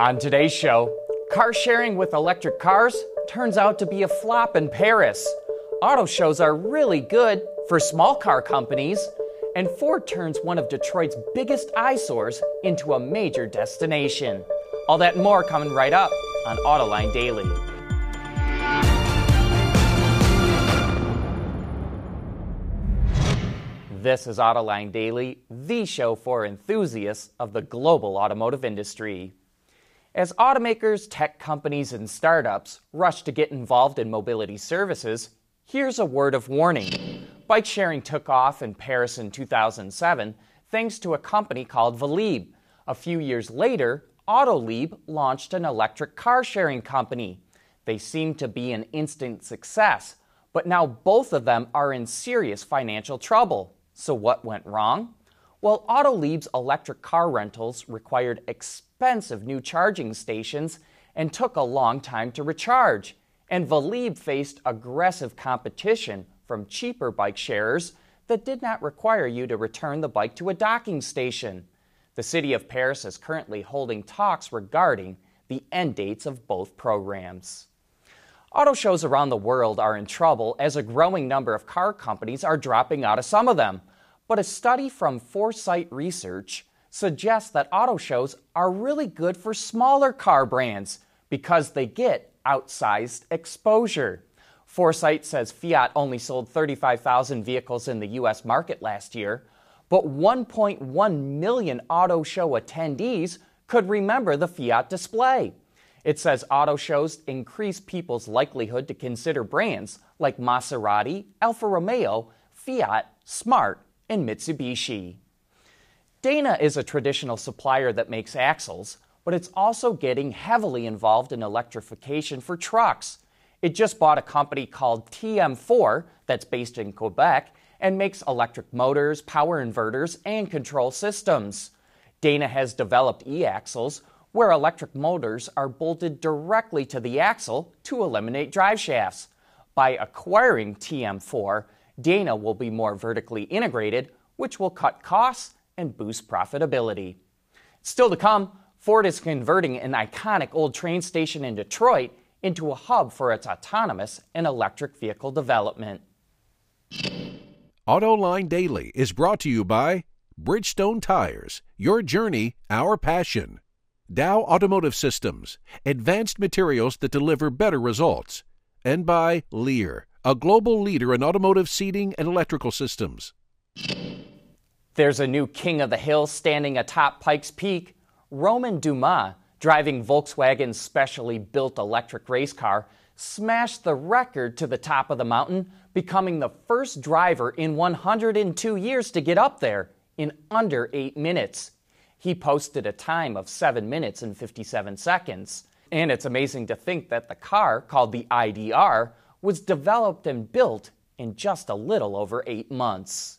On today's show, car sharing with electric cars turns out to be a flop in Paris. Auto shows are really good for small car companies, and Ford turns one of Detroit's biggest eyesores into a major destination. All that and more coming right up on Autoline Daily. This is Autoline Daily, the show for enthusiasts of the global automotive industry. As automakers, tech companies, and startups rush to get involved in mobility services, here's a word of warning. Bike sharing took off in Paris in 2007 thanks to a company called Velib. A few years later, Autolib launched an electric car sharing company. They seemed to be an instant success, but now both of them are in serious financial trouble. So, what went wrong? Well, Autolib's electric car rentals required expensive new charging stations and took a long time to recharge. And Velib faced aggressive competition from cheaper bike sharers that did not require you to return the bike to a docking station. The city of Paris is currently holding talks regarding the end dates of both programs. Auto shows around the world are in trouble as a growing number of car companies are dropping out of some of them. But a study from Foresight Research suggests that auto shows are really good for smaller car brands because they get outsized exposure. Foresight says Fiat only sold 35,000 vehicles in the U.S. market last year, but 1.1 million auto show attendees could remember the Fiat display. It says auto shows increase people's likelihood to consider brands like Maserati, Alfa Romeo, Fiat, Smart, and Mitsubishi. Dana is a traditional supplier that makes axles, but it's also getting heavily involved in electrification for trucks. It just bought a company called TM4 that's based in Quebec and makes electric motors, power inverters, and control systems. Dana has developed e axles where electric motors are bolted directly to the axle to eliminate drive shafts. By acquiring TM4, Dana will be more vertically integrated, which will cut costs and boost profitability. Still to come, Ford is converting an iconic old train station in Detroit into a hub for its autonomous and electric vehicle development. AutoLine Daily is brought to you by Bridgestone Tires, your journey, our passion. Dow Automotive Systems, advanced materials that deliver better results. And by Lear a global leader in automotive seating and electrical systems. There's a new king of the hill standing atop Pikes Peak. Romain Dumas, driving Volkswagen's specially built electric race car, smashed the record to the top of the mountain, becoming the first driver in 102 years to get up there in under 8 minutes. He posted a time of 7 minutes and 57 seconds. And it's amazing to think that the car, called the IDR, was developed and built in just a little over eight months.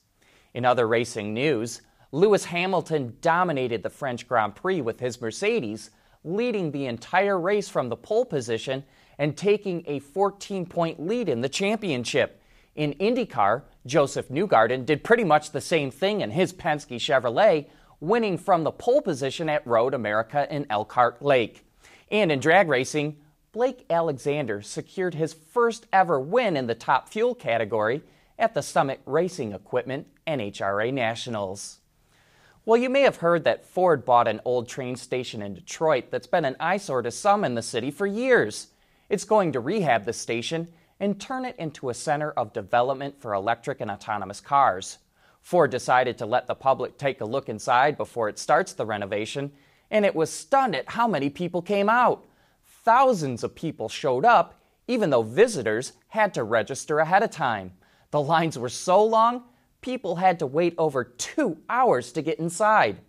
In other racing news, Lewis Hamilton dominated the French Grand Prix with his Mercedes, leading the entire race from the pole position and taking a 14 point lead in the championship. In IndyCar, Josef Newgarden did pretty much the same thing in his Penske Chevrolet, winning from the pole position at Road America in Elkhart Lake. And in drag racing, Blake Alexander secured his first ever win in the top fuel category at the Summit Racing Equipment NHRA Nationals. Well, you may have heard that Ford bought an old train station in Detroit that's been an eyesore to some in the city for years. It's going to rehab the station and turn it into a center of development for electric and autonomous cars. Ford decided to let the public take a look inside before it starts the renovation, and it was stunned at how many people came out thousands of people showed up, even though visitors had to register ahead of time. The lines were so long, people had to wait over two hours to get inside.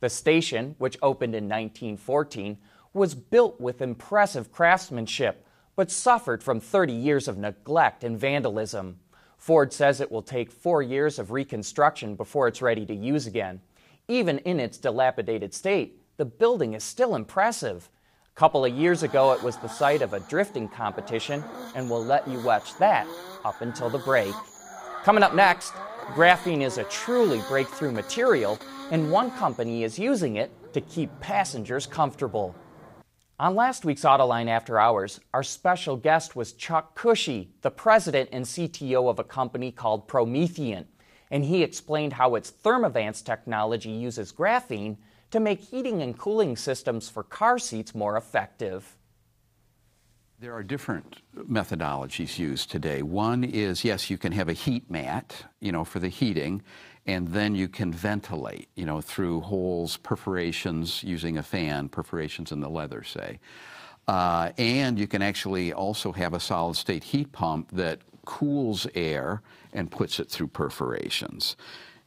The station, which opened in 1914, was built with impressive craftsmanship, but suffered from 30 years of neglect and vandalism. Ford says it will take four years of reconstruction before it's ready to use again. Even in its dilapidated state, the building is still impressive couple of years ago, it was the site of a drifting competition, and we'll let you watch that up until the break. Coming up next, graphene is a truly breakthrough material, and one company is using it to keep passengers comfortable. On last week's Autoline After Hours, our special guest was Chuck Cushy, the president and CTO of a company called Promethean, and he explained how its Thermovance technology uses graphene to make heating and cooling systems for car seats more effective. There are different methodologies used today. One is yes, you can have a heat mat, you know, for the heating, and then you can ventilate, you know, through holes, perforations using a fan, perforations in the leather, say. Uh, and you can actually also have a solid state heat pump that cools air and puts it through perforations.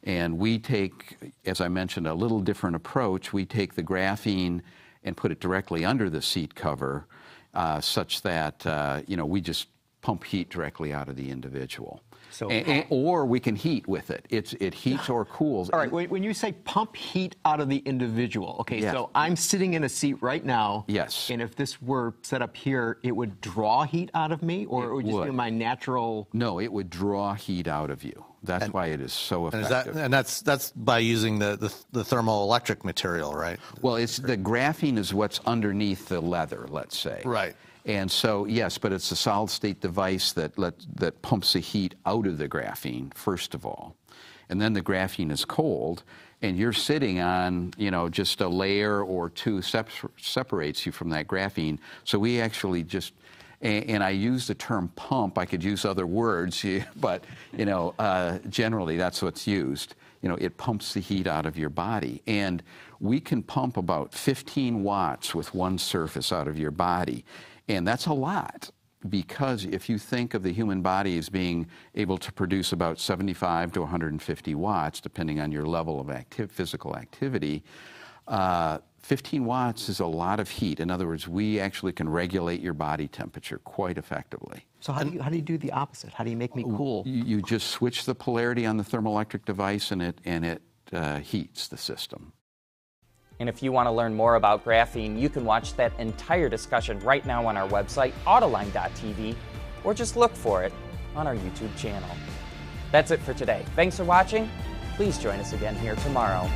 And we take, as I mentioned, a little different approach. We take the graphene and put it directly under the seat cover, uh, such that uh, you know we just pump heat directly out of the individual. So, or we can heat with it. It's it heats or cools. All right. When you say pump heat out of the individual, okay. Yes. So I'm sitting in a seat right now. Yes. And if this were set up here, it would draw heat out of me, or it, it would just would. be my natural. No, it would draw heat out of you. That's and, why it is so effective. And, that, and, that's that's by using the, the, the thermoelectric material, right? Well, it's the graphene is what's underneath the leather, let's say. Right. And so, yes, but it's a solid state device that, let, that pumps the heat out of the graphene, first of all. And then the graphene is cold, and you're sitting on, you know, just a layer or two sep- separates you from that graphene. So we actually just, and, and, I use the term pump. I could use other words, but, you know, uh, generally that's what's used. You know, it pumps the heat out of your body. And we can pump about 15 watts with one surface out of your body. And that's a lot because if you think of the human body as being able to produce about 75 to 150 watts, depending on your level of physical activity, uh, 15 watts is a lot of heat. In other words, we actually can regulate your body temperature quite effectively. So how do you, how do, you do the opposite? How do you make me cool? You, you just switch the polarity on the thermoelectric device and it, and it uh, heats the system. And if you want to learn more about graphene, you can watch that entire discussion right now on our website, Autoline.tv, or just look for it on our YouTube channel. That's it for today. Thanks for watching. Please join us again here tomorrow.